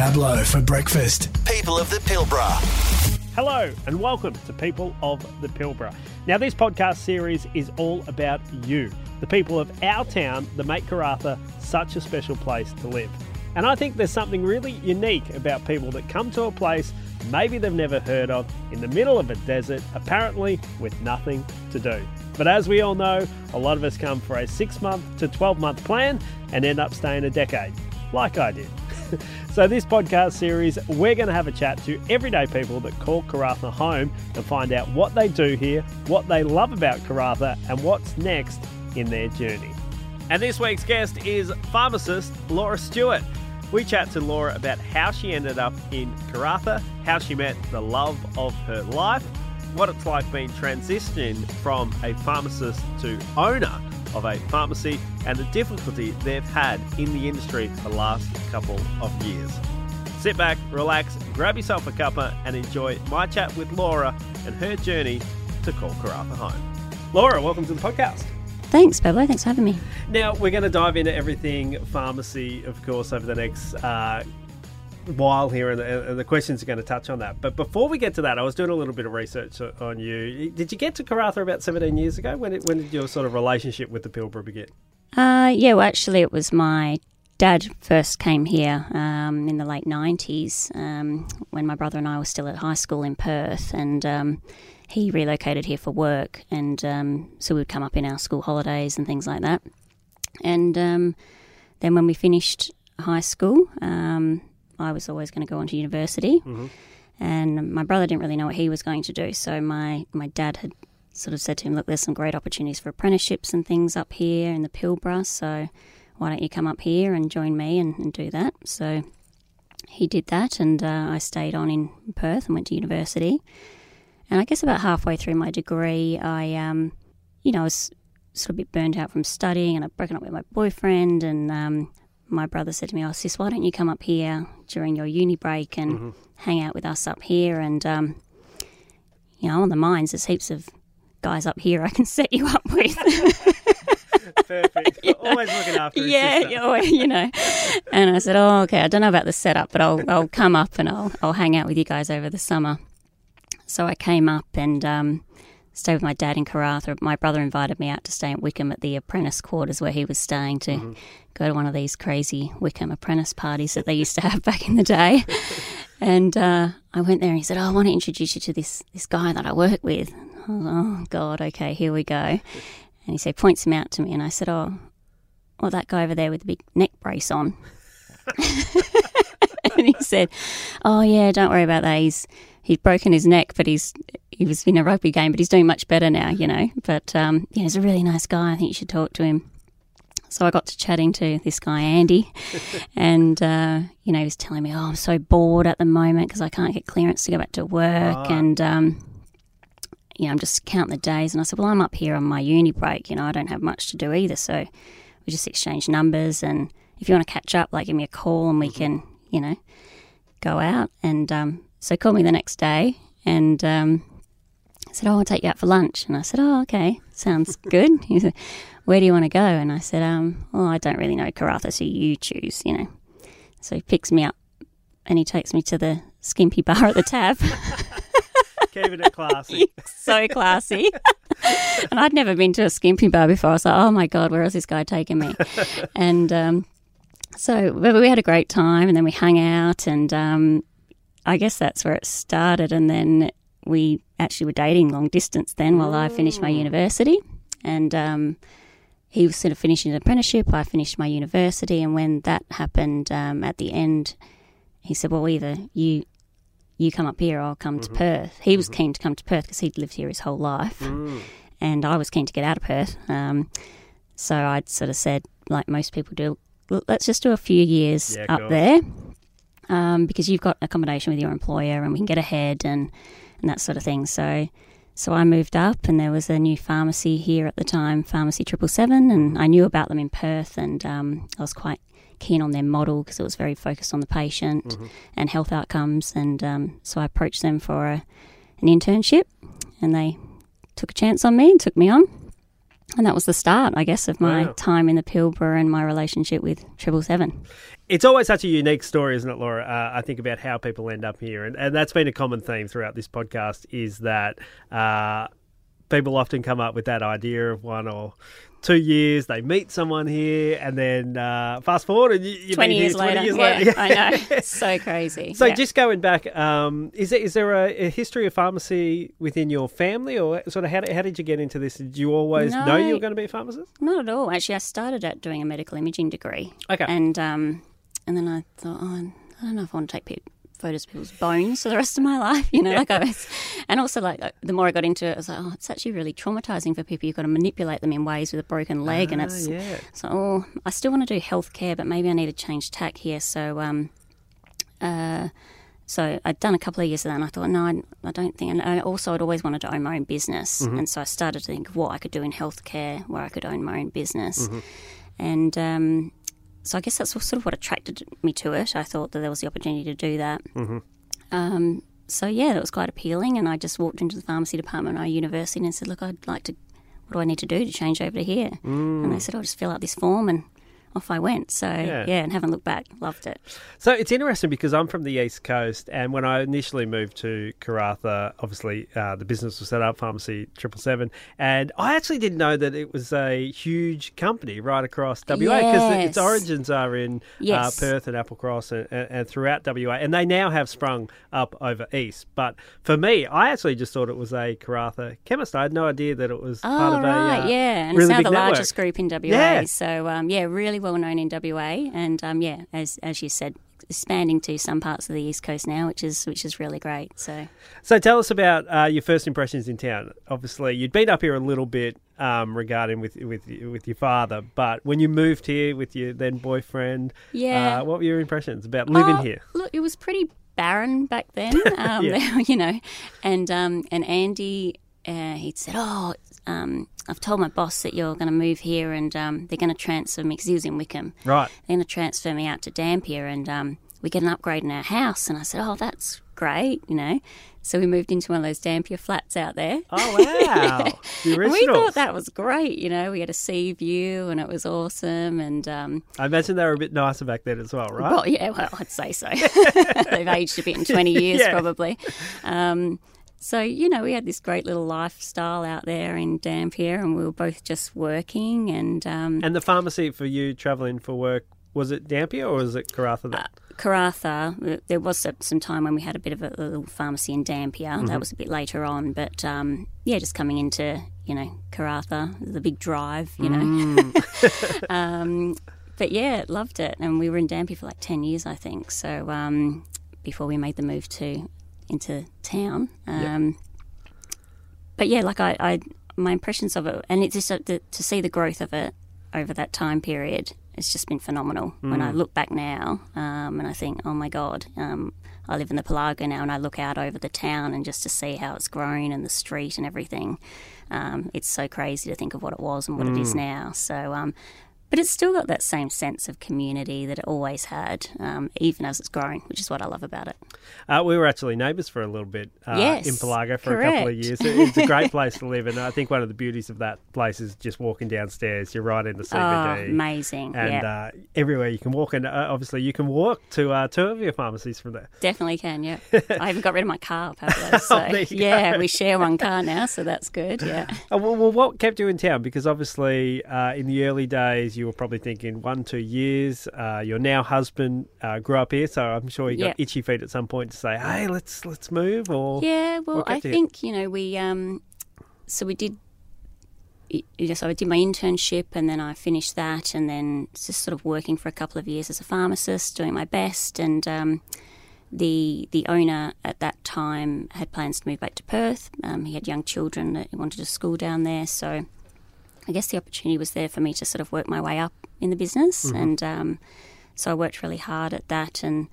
Pablo for breakfast. People of the Pilbara. Hello and welcome to People of the Pilbara. Now, this podcast series is all about you, the people of our town that make Karratha such a special place to live. And I think there's something really unique about people that come to a place maybe they've never heard of in the middle of a desert, apparently with nothing to do. But as we all know, a lot of us come for a six month to 12 month plan and end up staying a decade, like I did. so, this podcast series, we're going to have a chat to everyday people that call Karratha home and find out what they do here, what they love about Karratha, and what's next in their journey. And this week's guest is pharmacist Laura Stewart. We chat to Laura about how she ended up in Karratha, how she met the love of her life, what it's like being transitioned from a pharmacist to owner of a pharmacy, and the difficulty they've had in the industry the last couple of years. Sit back, relax, grab yourself a cuppa, and enjoy my chat with Laura and her journey to call Karratha home. Laura, welcome to the podcast. Thanks, Pablo. Thanks for having me. Now, we're going to dive into everything pharmacy, of course, over the next uh, while here, and the, and the, questions are going to touch on that. But before we get to that, I was doing a little bit of research on you. Did you get to Karratha about 17 years ago? When, it, when did your sort of relationship with the Pilbara begin? Uh, yeah, well, actually, it was my dad first came here um, in the late 90s um, when my brother and I were still at high school in Perth. And um, he relocated here for work, and um, so we would come up in our school holidays and things like that. And um, then when we finished high school, um, I was always going to go on to university, mm-hmm. and my brother didn't really know what he was going to do. So my my dad had sort of said to him, "Look, there's some great opportunities for apprenticeships and things up here in the Pilbara, so why don't you come up here and join me and, and do that?" So he did that, and uh, I stayed on in Perth and went to university. And I guess about halfway through my degree, I, um, you know, I was sort of a bit burnt out from studying and I'd broken up with my boyfriend. And um, my brother said to me, Oh, sis, why don't you come up here during your uni break and mm-hmm. hang out with us up here? And, um, you know, on the mines, there's heaps of guys up here I can set you up with. Perfect. you know? Always looking after yeah, you know. And I said, "Oh, okay. I don't know about the setup, but I'll I'll come up and I'll I'll hang out with you guys over the summer." So I came up and um, stayed with my dad in Karratha. My brother invited me out to stay at Wickham at the apprentice quarters where he was staying to mm-hmm. go to one of these crazy Wickham apprentice parties that they used to have back in the day. and uh, I went there and he said, oh, I want to introduce you to this, this guy that I work with. I was, oh, God, okay, here we go. And he said, points him out to me. And I said, oh, well, that guy over there with the big neck brace on. and he said, oh, yeah, don't worry about that. He's he's broken his neck, but he's he was in a rugby game, but he's doing much better now, you know. But um, yeah, he's a really nice guy. I think you should talk to him. So I got to chatting to this guy Andy, and uh, you know he was telling me, "Oh, I'm so bored at the moment because I can't get clearance to go back to work, right. and um, you know I'm just counting the days." And I said, "Well, I'm up here on my uni break. You know, I don't have much to do either, so we just exchange numbers. And if you want to catch up, like give me a call, and we mm-hmm. can, you know, go out." And um, so he called me the next day and um, said, Oh, I'll take you out for lunch. And I said, Oh, okay, sounds good. he said, Where do you want to go? And I said, um, Oh, I don't really know Karratha, so you choose, you know. So he picks me up and he takes me to the skimpy bar at the tab. Keeping it classy. so classy. and I'd never been to a skimpy bar before. I was like, oh my God, where is this guy taking me? and um, so we had a great time and then we hung out and um, I guess that's where it started. And then we actually were dating long distance then while I finished my mm. university. And um, he was sort of finishing an apprenticeship. I finished my university. And when that happened um, at the end, he said, Well, either you. You come up here, or I'll come mm-hmm. to Perth. He was mm-hmm. keen to come to Perth because he'd lived here his whole life, mm. and I was keen to get out of Perth. Um, so I'd sort of said, like most people do, let's just do a few years yeah, up there um, because you've got accommodation with your employer and we can get ahead and, and that sort of thing. So, so I moved up and there was a new pharmacy here at the time, Pharmacy Triple Seven, and I knew about them in Perth and um, I was quite keen on their model because it was very focused on the patient mm-hmm. and health outcomes. And um, so I approached them for a, an internship and they took a chance on me and took me on. And that was the start, I guess, of my Wow. time in the Pilbara and my relationship with Triple Seven. It's always such a unique story, isn't it, Laura? Uh, I think about how people end up here, and, and that's been a common theme throughout this podcast. Is that uh, people often come up with that idea of one or two years, they meet someone here, and then uh, fast forward and you, you 20 meet here years 20 later. years yeah, later. I know. It's so crazy. So Yeah. just going back, um, is there, is there a, a history of pharmacy within your family, or sort of how did, how did you get into this? Did you always know you were going to be a pharmacist? Not at all. Actually, I started at doing a medical imaging degree. Okay. And um, and then I thought, oh, I don't know if I want to take photos of people's bones for the rest of my life. You know, like I was, and also like the more I got into it, I was like, oh, it's actually really traumatizing for people. You've got to manipulate them in ways with a broken leg, and Ah, it's yeah. so. Oh, I still want to do healthcare, but maybe I need to change tack here. So um, uh. So I'd done a couple of years of that, and I thought, no, I, I don't think. And I also, I'd always wanted to own my own business, and so I started to think of what I could do in healthcare, where I could own my own business, and um, so I guess that's sort of what attracted me to it. I thought that there was the opportunity to do that. Um, so yeah, that was quite appealing, and I just walked into the pharmacy department at our university and said, "Look, I'd like to. What do I need to do to change over to here?" And they said, "I'll just fill out this form," and off I went. So Yeah. yeah, and haven't looked back. Loved it. So it's interesting because I'm from the East Coast, and when I initially moved to Karratha, obviously uh, the business was set up, Pharmacy Triple Seven, and I actually didn't know that it was a huge company right across WA because its origins are in Yes. uh, Perth and Applecross and, and, and throughout WA, and they now have sprung up over east. But for me, I actually just thought it was a Karratha chemist. I had no idea that it was Oh part of right, a uh, yeah, and really it's now big the network. largest group in WA. Yeah. So um, yeah, really well known in WA, and um, yeah, as as you said, expanding to some parts of the east coast now, which is which is really great. So So tell us about uh, your first impressions in town. Obviously, you'd been up here a little bit um, regarding with with with your father, but when you moved here with your then boyfriend, Yeah. uh, what were your impressions about living Oh, here? Look, it was pretty barren back then, um, Yeah. you know, and um, and Andy, uh, he'd said, "Oh, um, I've told my boss that you're going to move here, and um, they're going to transfer me because he was in Wickham. Right. They're going to transfer me out to Dampier, and um, we get an upgrade in our house." And I said, "Oh, that's great," you know. So we moved into one of those Dampier flats out there. Oh wow, the we thought that was great, you know. We had a sea view, and it was awesome. And um, I imagine they were a bit nicer back then as well, right? well, yeah, well, I'd say so. They've aged a bit in 20 years, Yeah. probably. Um, so, you know, we had this great little lifestyle out there in Dampier, and we were both just working. And um, and the pharmacy for you travelling for work was it Dampier or was it Karratha? That Karratha, uh, there was some- some time when we had a bit of a little pharmacy in Dampier. Mm-hmm. That was a bit later on. But, um, yeah, just coming into, you know, Karratha, the big drive, you know. Mm. um, but, yeah, loved it. And we were in Dampier for like 10 years, I think. So um, before we made the move to into town. Um, But, yeah, like I, I, my impressions of it, and it's just the, to see the growth of it over that time period it's just been phenomenal. When I look back now, um, and I think, oh my god, um, I live in the Pelago now, and I look out over the town, and just to see how it's grown and the street and everything, um, it's so crazy to think of what it was and what it is now. So, um, but it's still got that same sense of community that it always had, um, even as it's growing, which is what I love about it. Uh, we were actually neighbours for a little bit uh, Yes, in Pelago for a couple of years. It- It's a great place to live, and I think one of the beauties of that place is just walking downstairs. You're right in the Oh, CBD. amazing! and yeah, uh, everywhere you can walk, and uh, obviously you can walk to uh, two of your pharmacies from there. definitely can. Yeah, I even got rid of my car, Pablo. So Oh, there you yeah, go. we share one car now, so that's good. Yeah. Uh, well, well, what kept you in town? Because obviously, uh, in the early days, you were probably thinking one, two years. Uh, your now husband uh, grew up here, so I'm sure you got Yeah. itchy feet at some point to say, "Hey, let's let's move." Or Yeah, well, I think you know we um, so we did. so I did my internship, and then I finished that, and then just sort of working for a couple of years as a pharmacist, doing my best, and um, the the owner at that time had plans to move back to Perth. Um, he had young children that he wanted to school down there, so I guess the opportunity was there for me to sort of work my way up in the business, and um, so I worked really hard at that, and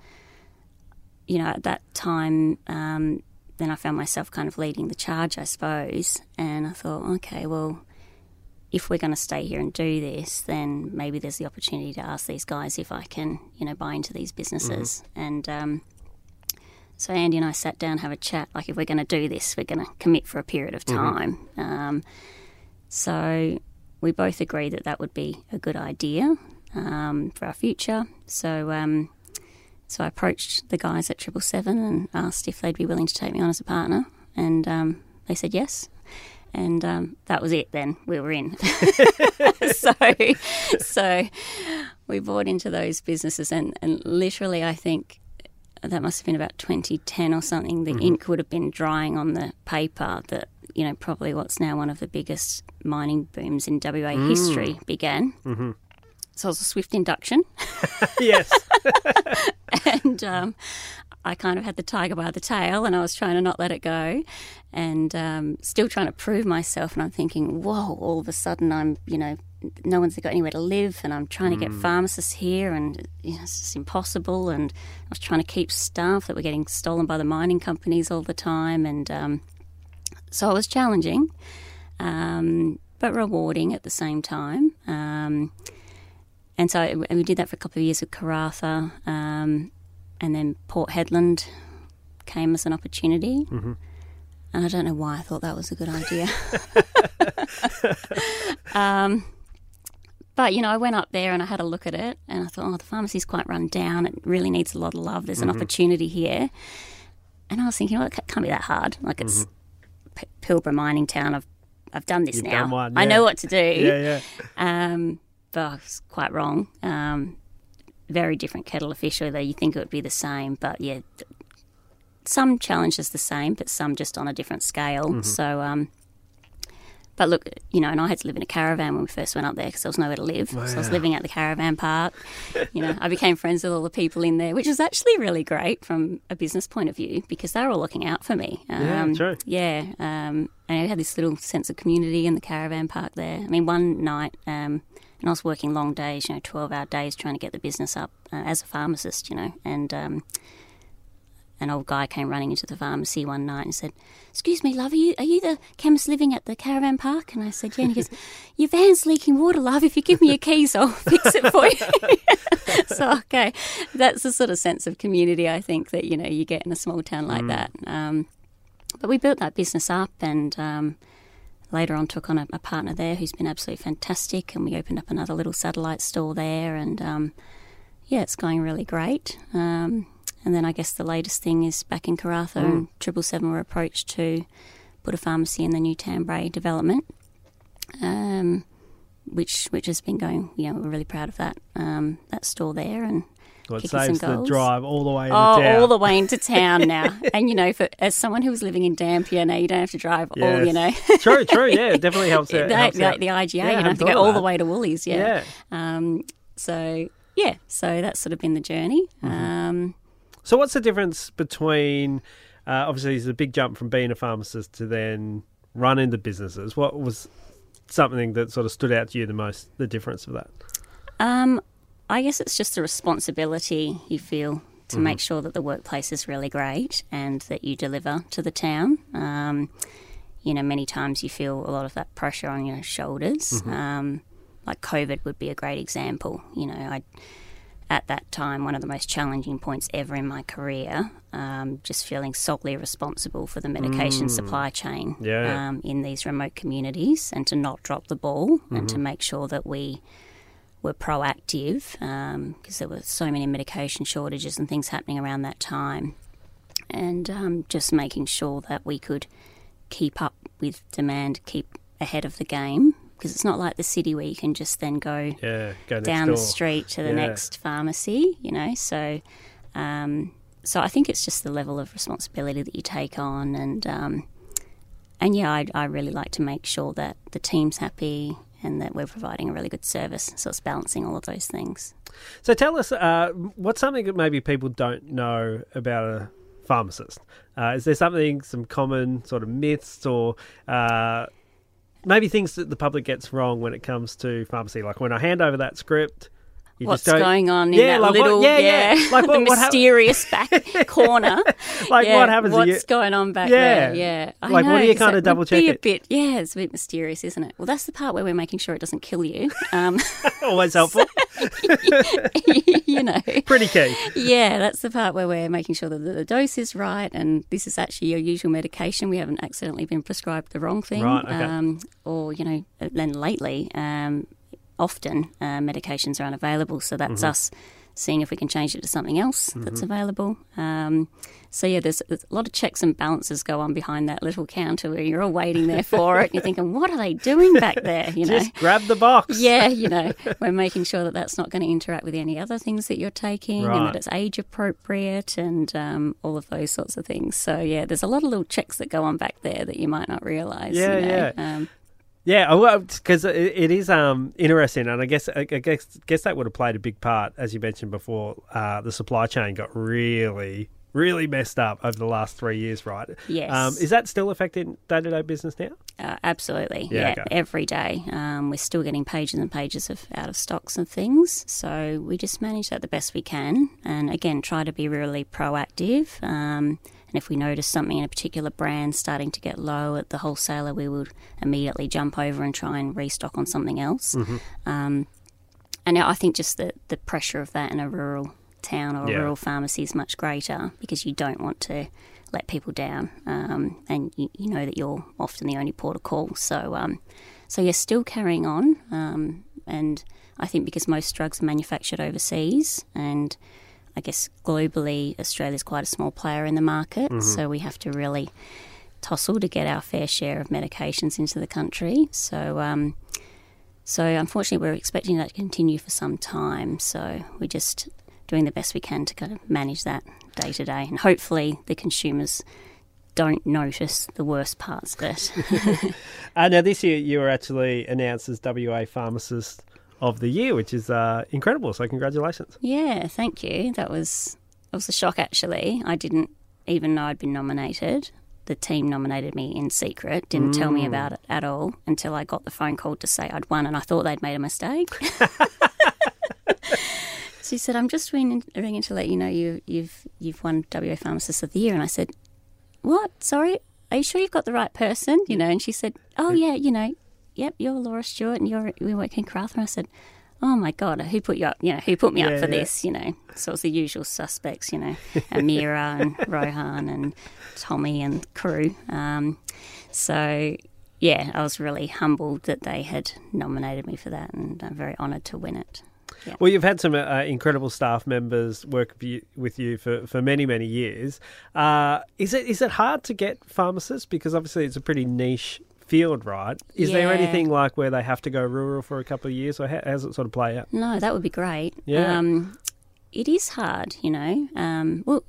you know, at that time, um, then I found myself kind of leading the charge, I suppose. And I thought, okay, well, if we're going to stay here and do this, then maybe there's the opportunity to ask these guys if I can, you know, buy into these businesses. And um, so Andy and I sat down, have a chat. Like, if we're going to do this, we're going to commit for a period of time. Um, so we both agreed that that would be a good idea um, for our future. So, um, so I approached the guys at Triple Seven and asked if they'd be willing to take me on as a partner, and um, they said yes. And um, that was it. Then we were in. so, so we bought into those businesses, and, and literally, I think that must have been about 2010 or something. The mm-hmm. ink would have been drying on the paper that you know probably what's now one of the biggest mining booms in WA mm. history began. Mm-hmm. So it was a swift induction. yes. and um, I kind of had the tiger by the tail and I was trying to not let it go and um, still trying to prove myself. And I'm thinking, whoa, all of a sudden I'm, you know, no one's got anywhere to live and I'm trying to get mm. pharmacists here and you know, it's just impossible. And I was trying to keep staff that were getting stolen by the mining companies all the time. And um, so it was challenging, um, but rewarding at the same time. Um, and so and we did that for a couple of years with Karratha, um, and then Port Hedland came as an opportunity. Mm-hmm. And I don't know why I thought that was a good idea. um, but you know, I went up there and I had a look at it, and I thought, oh, the pharmacy's quite run down. It really needs a lot of love. There's an mm-hmm. opportunity here. And I was thinking, well, it can't be that hard. Like it's mm-hmm. P- Pilbara mining town. I've I've done this You've now. Done one, yeah. I know what to do. Yeah, yeah. Um, but I was quite wrong. Um, very different kettle of fish, although you think it would be the same. But yeah, some challenges the same, but some just on a different scale. Mm-hmm. So, um, but look, you know, and I had to live in a caravan when we first went up there because there was nowhere to live. Wow. So I was living at the caravan park. you know, I became friends with all the people in there, which was actually really great from a business point of view because they were all looking out for me. Um, yeah, true. Yeah, um, and I had this little sense of community in the caravan park there. I mean, one night. Um, and I was working long days, you know, 12 hour days trying to get the business up uh, as a pharmacist, you know. And um, an old guy came running into the pharmacy one night and said, Excuse me, love, are you, are you the chemist living at the caravan park? And I said, Yeah. And he goes, Your van's leaking water, love. If you give me your keys, I'll fix it for you. so, okay, that's the sort of sense of community I think that, you know, you get in a small town like mm. that. Um, but we built that business up and. Um, later on took on a, a, partner there who's been absolutely fantastic, and we opened up another little satellite store there, and um, yeah, it's going really great. Um, and then I guess the latest thing is back in Karratha, mm. and Triple Seven were approached to put a pharmacy in the new Tambrey development, um, which which has been going. You know, we're really proud of that um, that store there, and well, it saves the drive all the way into oh, town. all the way into town now. and you know, for as someone who was living in Dampier, now you don't have to drive yes. all. You know, true, true. Yeah, it definitely helps. The, helps the, the, IGA, yeah, you don't have to go all the way to Woolies. Yeah. yeah. Um, so yeah, so that's sort of been the journey. Mm-hmm. So what's the difference between? Uh, obviously, it's a big jump from being a pharmacist to then running the businesses. What was something that sort of stood out to you the most? The difference of that. Um, I guess it's just the responsibility you feel to mm-hmm. make sure that the workplace is really great and that you deliver to the town. Um, you know, many times you feel a lot of that pressure on your shoulders. Mm-hmm. Um, like COVID would be a great example. You know, I at that time one of the most challenging points ever in my career. Um, just feeling solely responsible for the medication mm. supply chain yeah. um, in these remote communities, and to not drop the ball, mm-hmm. and to mm-hmm. make sure that we were proactive because um, there were so many medication shortages and things happening around that time, and um, just making sure that we could keep up with demand, keep ahead of the game. Because it's not like the city where you can just then go, yeah, go down door. the street to the yeah. next pharmacy, you know. So, um, so I think it's just the level of responsibility that you take on, and um, and yeah, I, I really like to make sure that the team's happy, and that we're providing a really good service. So it's balancing all of those things. So tell us, uh, what's something that maybe people don't know about a pharmacist? Uh, is there something, some common sort of myths or uh, maybe things that the public gets wrong when it comes to pharmacy? Like when I hand over that script, You What's going on in that like what- little, yeah, yeah. Like the what- what hap- mysterious back corner? Like, Yeah, what happens? What's you- going on back Yeah. there? Yeah, I Like, what know, do you 'cause kinda double check be it? A bit, yeah, it's a bit mysterious, isn't it? Well, that's the part where we're making sure it doesn't kill you. Um, Always helpful. you know, Pretty key. yeah, that's the part where we're making sure that the dose is right, and this is actually your usual medication. We haven't accidentally been prescribed the wrong thing, Right, okay. um, or you know, then lately, um, often uh, medications are unavailable, so that's Mm-hmm. us seeing if we can change it to something else that's available. Um, so yeah, there's, there's a lot of checks and balances go on behind that little counter where you're all waiting there for it. And you're thinking, what are they doing back there? You know. Just grab the box. Yeah, you know, we're making sure that that's not going to interact with any other things that you're taking and that it's age appropriate and um, all of those sorts of things. So, yeah, there's a lot of little checks that go on back there that you might not realise. you Yeah, know. yeah. Um, Yeah, because it, it is um, interesting, and I guess I guess guess that would have played a big part, as you mentioned before. Uh, the supply chain got really, really messed up over the last three years, right? Yes. Um, is that still affecting day to day business now? Uh, absolutely. Yeah, Yeah, okay. every day. Um, we're still getting pages and pages of out of stocks and things. So we just manage that the best we can. And again, try to be really proactive. And if we notice something in a particular brand starting to get low at the wholesaler, we would immediately jump over and try and restock on something else. Um, and I think just the, the pressure of that in a rural town or a Yeah. rural pharmacy is much greater because you don't want to let people down, um, and you, you know that you're often the only port of call. So, um, so you're still carrying on, um, and I think because most drugs are manufactured overseas, and I guess globally, Australia's quite a small player in the market, so we have to really tussle to get our fair share of medications into the country. So. Um, so unfortunately, we're expecting that to continue for some time. So we're just doing the best we can to kind of manage that day to day, and hopefully the consumers don't notice the worst parts of it. Uh, now, this year you were actually announced as WA Pharmacist of the Year, which is uh, incredible. So, congratulations. yeah, thank you. That was it was a shock actually. I didn't even know I'd been nominated. The team nominated me in secret, didn't tell me about it at all until I got the phone call to say I'd won, and I thought they'd made a mistake. she said, "I'm just ringing, ringing to let you know you, you've you've won WA Pharmacist of the Year," and I said, "What? Sorry, are you sure you've got the right person?" You know, and she said, "Oh yeah, you know, yep, you're Laura Stewart, and you're we work in Karratha." And I said, "Oh my God, who put you up? You know, who put me Yeah, up for yeah. this? You know." So it's the usual suspects, you know, Amira and Rohan and Tommy and crew. Um, so yeah, I was really humbled that they had nominated me for that, and I'm very honoured to win it. Well, you've had some uh, incredible staff members work with you, with you for, for many, many years. Uh, is it is it hard to get pharmacists? Because obviously it's a pretty niche field, right? Is there anything like where they have to go rural for a couple of years, or how, how does it sort of play out? No, that would be great. Yeah. Um, it is hard, you know. Um, well,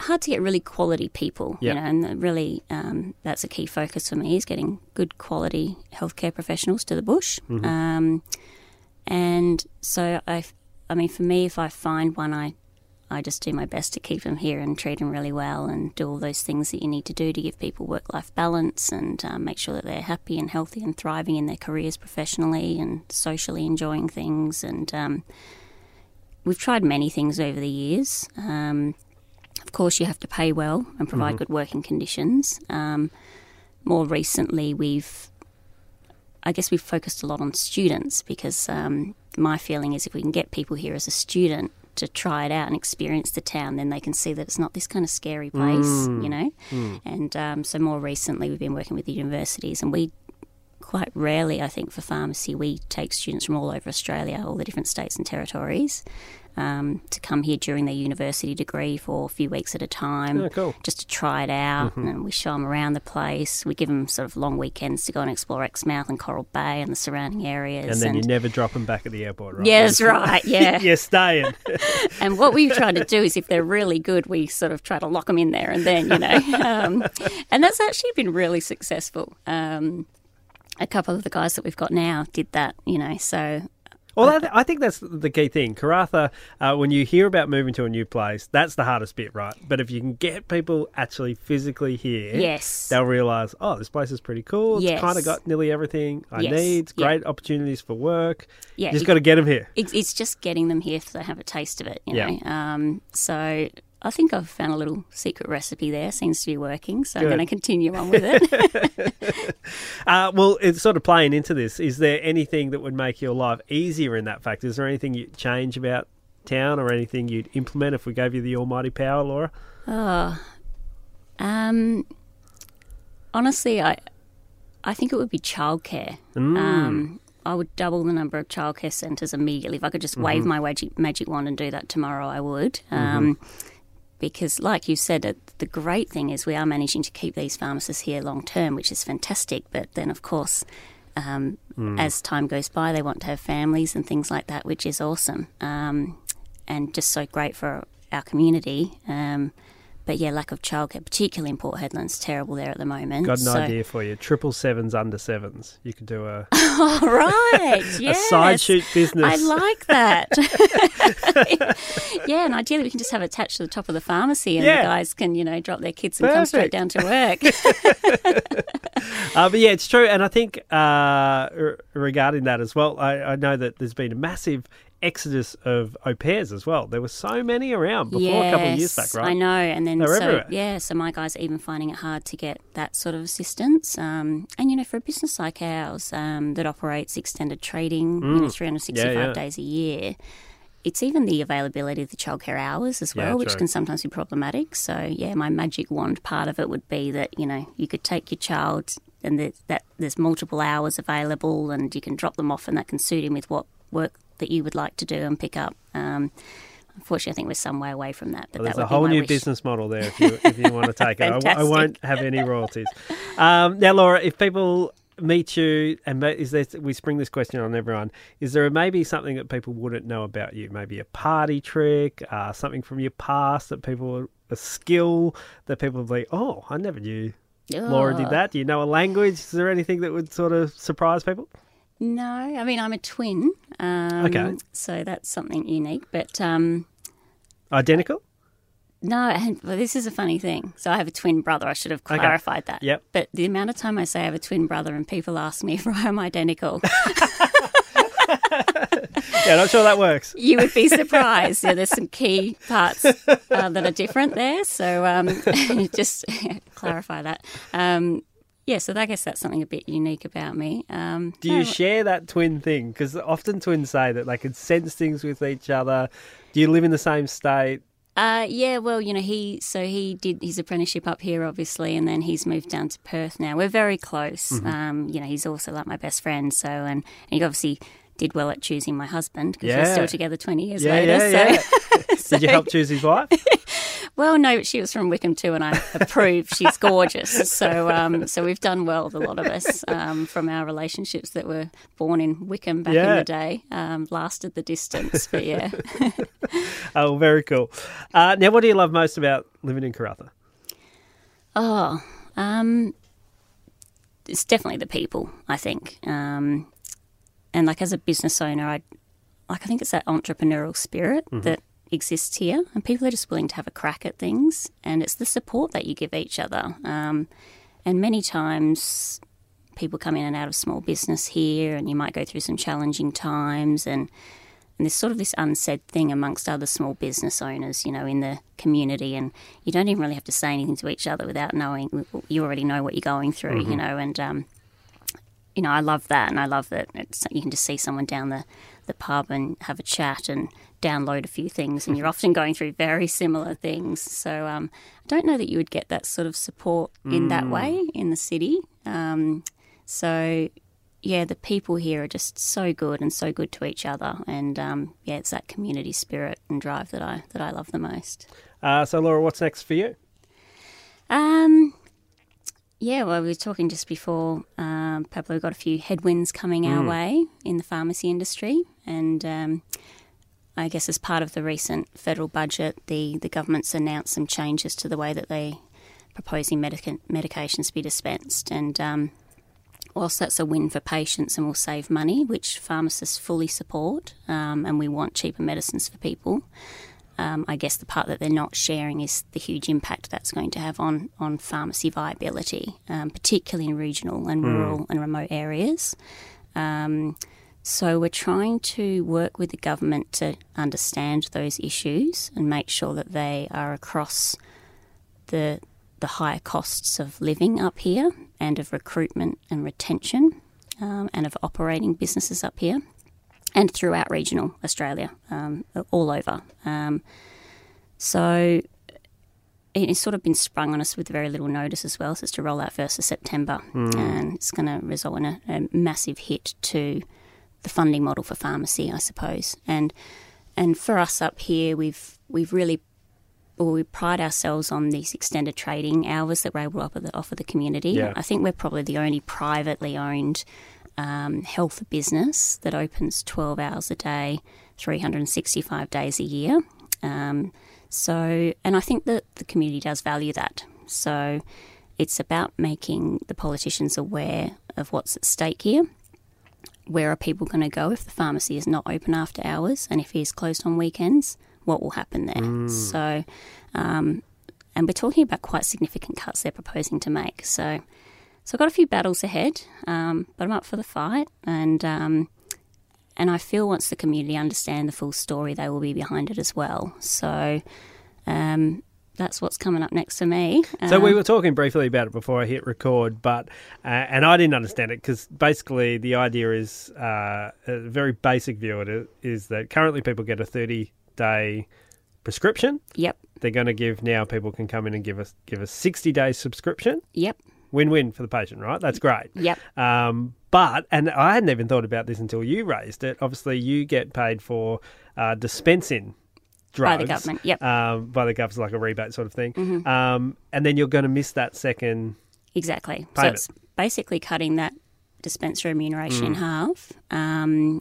hard to get really quality people, Yeah. you know, and really um, that's a key focus for me is getting good quality healthcare professionals to the bush. Mm-hmm. Um, and so I, I mean, for me, if I find one, I, I just do my best to keep them here and treat them really well and do all those things that you need to do to give people work-life balance and um, make sure that they're happy and healthy and thriving in their careers professionally and socially enjoying things and. Um, we've tried many things over the years. Um, of course, you have to pay well and provide good working conditions. Um, more recently, we've, I guess, we've focused a lot on students because um, my feeling is if we can get people here as a student to try it out and experience the town, then they can see that it's not this kind of scary place, you know. And um, so, more recently, we've been working with the universities, and we quite rarely, I think, for pharmacy, we take students from all over Australia, all the different states and territories, um, to come here during their university degree for a few weeks at a time, Oh, cool. just to try it out. And we show them around the place. We give them sort of long weekends to go and explore Exmouth and Coral Bay and the surrounding areas. And then you never drop them back at the airport, right? yeah, that's right. Yeah. You're staying. And what we try to do is, if they're really good, we sort of try to lock them in there, and then you know, um, and that's actually been really successful. Um, a couple of the guys that we've got now did that, you know. So Well, that, I think that's the key thing. Karratha, uh, when you hear about moving to a new place, that's the hardest bit, right? But if you can get people actually physically here, Yes. they'll realise, oh, this place is pretty cool. It's Yes. kind of got nearly everything I Yes. need. It's Yeah. great opportunities for work. Yeah, you just got to get them here. It's, it's just getting them here so they have a taste of it, you Yeah. know. Um, so I think I've found a little secret recipe there. Seems to be working, so Good. I'm going to continue on with it. Uh, well, it's sort of playing into this. Is there anything that would make your life easier in that fact? Is there anything you'd change about town or anything you'd implement if we gave you the almighty power, Laura? oh, um, honestly, I I think it would be childcare. Mm. Um, I would double the number of childcare centres immediately. If I could just wave Mm-hmm. my magic, magic wand and do that tomorrow, I would. Um, because, like you said, the great thing is we are managing to keep these pharmacists here long term, which is fantastic. But then, of course, um, Mm. as time goes by, they want to have families and things like that, which is awesome um, and just so great for our community. Um, but yeah, lack of childcare, particularly in Port Hedland's terrible there at the moment. Got an So- idea for you. Triple sevens under sevens. You could do a, All right. yes. a side shoot business. I like that. yeah, and ideally we can just have it attached to the top of the pharmacy and Yeah. the guys can, you know, drop their kids and come straight down to work. Uh, but yeah, it's true. And I think uh, r- regarding that as well, I, I know that there's been a massive exodus of au pairs as well. There were so many around before a couple of years back, right? I know. And then, They're so, everywhere. yeah, so my guys are even finding it hard to get that sort of assistance. Um, and, you know, for a business like ours um, that operates extended trading, you know, 365 Mm. Yeah, yeah. days a year, it's even the availability of the childcare hours as Yeah, well, which true. can sometimes be problematic. So, yeah, my magic wand part of it would be that, you know, you could take your child and that, that there's multiple hours available and you can drop them off and that can suit him with what work that you would like to do and pick up. Um, unfortunately, I think we're some way away from that. But Well, that there's a would be whole new wish. business model there if you, if you want to take it. I, I won't have any royalties. Um, now, Laura, if people meet you, and is there, we spring this question on everyone, is there maybe something that people wouldn't know about you? Maybe a party trick, uh, something from your past that people, a skill that people would be, oh, I never knew Laura did Oh. that. Do you know a language? Is there anything that would sort of surprise people? No, I mean I'm a twin. Um, Okay. So that's something unique. But um, Identical? no, and, well, this is a funny thing. So I have a twin brother. I should have Okay. clarified that. Yep. But the amount of time I say I have a twin brother and people ask me if I'm identical, Yeah, I'm not sure that works. you would be surprised. yeah, there's some key parts uh, that are different there. So um, just clarify that. Um, yeah, so I guess that's something a bit unique about me. Um, Do you no, share that twin thing? Because often twins say that they can sense things with each other. Do you live in the same state? Uh, yeah, well, you know, he so he did his apprenticeship up here, obviously, and then he's moved down to Perth now. We're very close. Mm-hmm. Um, you know, he's also like my best friend. So, and, and he obviously did well at choosing my husband because Yeah. we're still together twenty years Yeah, later. yeah, so, yeah. Did you help choose his wife? well, no, she was from Wickham too, and I approve. She's gorgeous. So, um, so we've done well, a lot of us, um, from our relationships that were born in Wickham back in the day. Um, lasted the distance, but yeah. Oh, very cool. Uh, now, what do you love most about living in Karratha? Oh, um, it's definitely the people. I think, um, and like as a business owner, I like I think it's that entrepreneurial spirit that exists here, and people are just willing to have a crack at things, and it's the support that you give each other. Um, and many times, people come in and out of small business here, and you might go through some challenging times, and and there's sort of this unsaid thing amongst other small business owners, you know, in the community, and you don't even really have to say anything to each other without knowing. You already know what you're going through, you know, and um, you know, I love that, and I love that it's, you can just see someone down the the pub and have a chat and download a few things, and you're often going through very similar things. So um, I don't know that you would get that sort of support in that way in the city. Um, so yeah, the people here are just so good and so good to each other, and um, yeah, it's that community spirit and drive that I that I love the most. Uh, so, Laura, what's next for you? Um, yeah, well, we were talking just before. Um, Pablo we've got a few headwinds coming our way in the pharmacy industry, and um, I guess as part of the recent federal budget, the the government's announced some changes to the way that they proposing medica- medications be dispensed, and um, whilst that's a win for patients and will save money, which pharmacists fully support, um, and we want cheaper medicines for people. Um, I guess the part that they're not sharing is the huge impact that's going to have on, on pharmacy viability, um, particularly in regional and rural and remote areas. Um, so we're trying to work with the government to understand those issues and make sure that they are across the the higher costs of living up here and of recruitment and retention um, and of operating businesses up here and throughout regional Australia, um, all over. Um, so it's sort of been sprung on us with very little notice as well. So it's to roll out first of September, mm. and it's going to result in a, a, massive hit to the funding model for pharmacy, I suppose. And and for us up here, we've we've really well, we pride ourselves on these extended trading hours that we're able to offer the, offer the community. Yeah. I think we're probably the only privately owned um, health business that opens 12 hours a day, 365 days a year. Um, so, and I think that the community does value that. So, it's about making the politicians aware of what's at stake here. Where are people going to go if the pharmacy is not open after hours and if it is closed on weekends? What will happen there? Mm. So, um, and we're talking about quite significant cuts they're proposing to make. So, so I've got a few battles ahead, um, but I'm up for the fight, and um, and I feel once the community understand the full story, they will be behind it as well. So um, that's what's coming up next for me. So we Um, were talking briefly about it before I hit record, but uh, and I didn't understand it because basically the idea is uh, a very basic view of it is that currently people get a thirty day prescription. Yep, They're going to give now people can come in and give us give a sixty day subscription. yep, Win win for the patient, right? That's great. yep. Um, but and I hadn't even thought about this until you raised it. Obviously, you get paid for uh, dispensing drugs By the government, yep. um, by the government, like a rebate sort of thing. Um, and then you're going to miss that second. Exactly. So it's basically cutting that dispenser remuneration Mm. in half, um,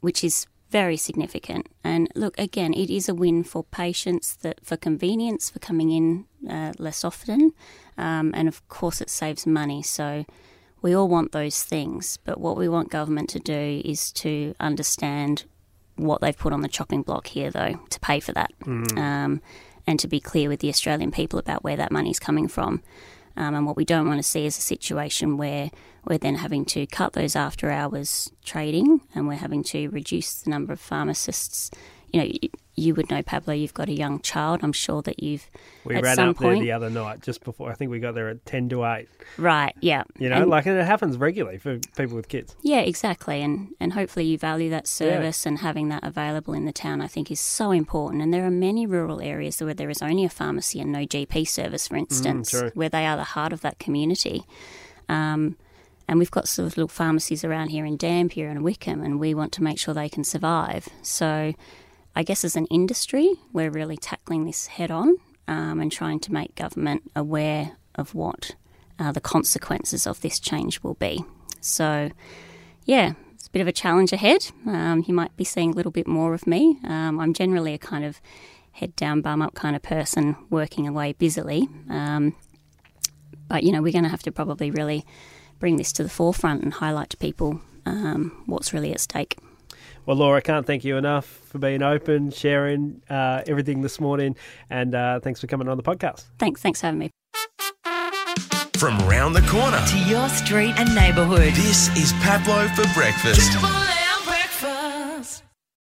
which is very significant. And look, again, it is a win for patients that for convenience, for coming in uh, less often, um, and of course, it saves money. So we all want those things, but what we want government to do is to understand what they've put on the chopping block here, though, to pay for that, um, and to be clear with the Australian people about where that money's coming from. Um, and what we don't want to see is a situation where we're then having to cut those after hours trading and we're having to reduce the number of pharmacists. You know, you, would know, Pablo, you've got a young child. I'm sure that you've, We at ran some up point, there the other night just before. I think we got there at ten to eight. right, yeah. You know, And- like and it happens regularly for people with kids. Yeah, exactly. And and hopefully you value that service and having that available in the town I think is so important. And there are many rural areas where there is only a pharmacy and no GP service, for instance, true. where they are the heart of that community. Um, and we've got sort of little pharmacies around here in Dampier and Wickham, and we want to make sure they can survive. So I guess as an industry, we're really tackling this head on um, and trying to make government aware of what uh, the consequences of this change will be. So, yeah, it's a bit of a challenge ahead. Um, you might be seeing a little bit more of me. Um, I'm generally a kind of head down, bum up kind of person working away busily. Um, but, you know, we're going to have to probably really bring this to the forefront and highlight to people um, what's really at stake. Well, Laura, I can't thank you enough for being open, sharing uh, everything this morning, and uh, thanks for coming on the podcast. Thanks, thanks for having me. From round the corner, to your street and neighbourhood. this is Pablo for breakfast. Triple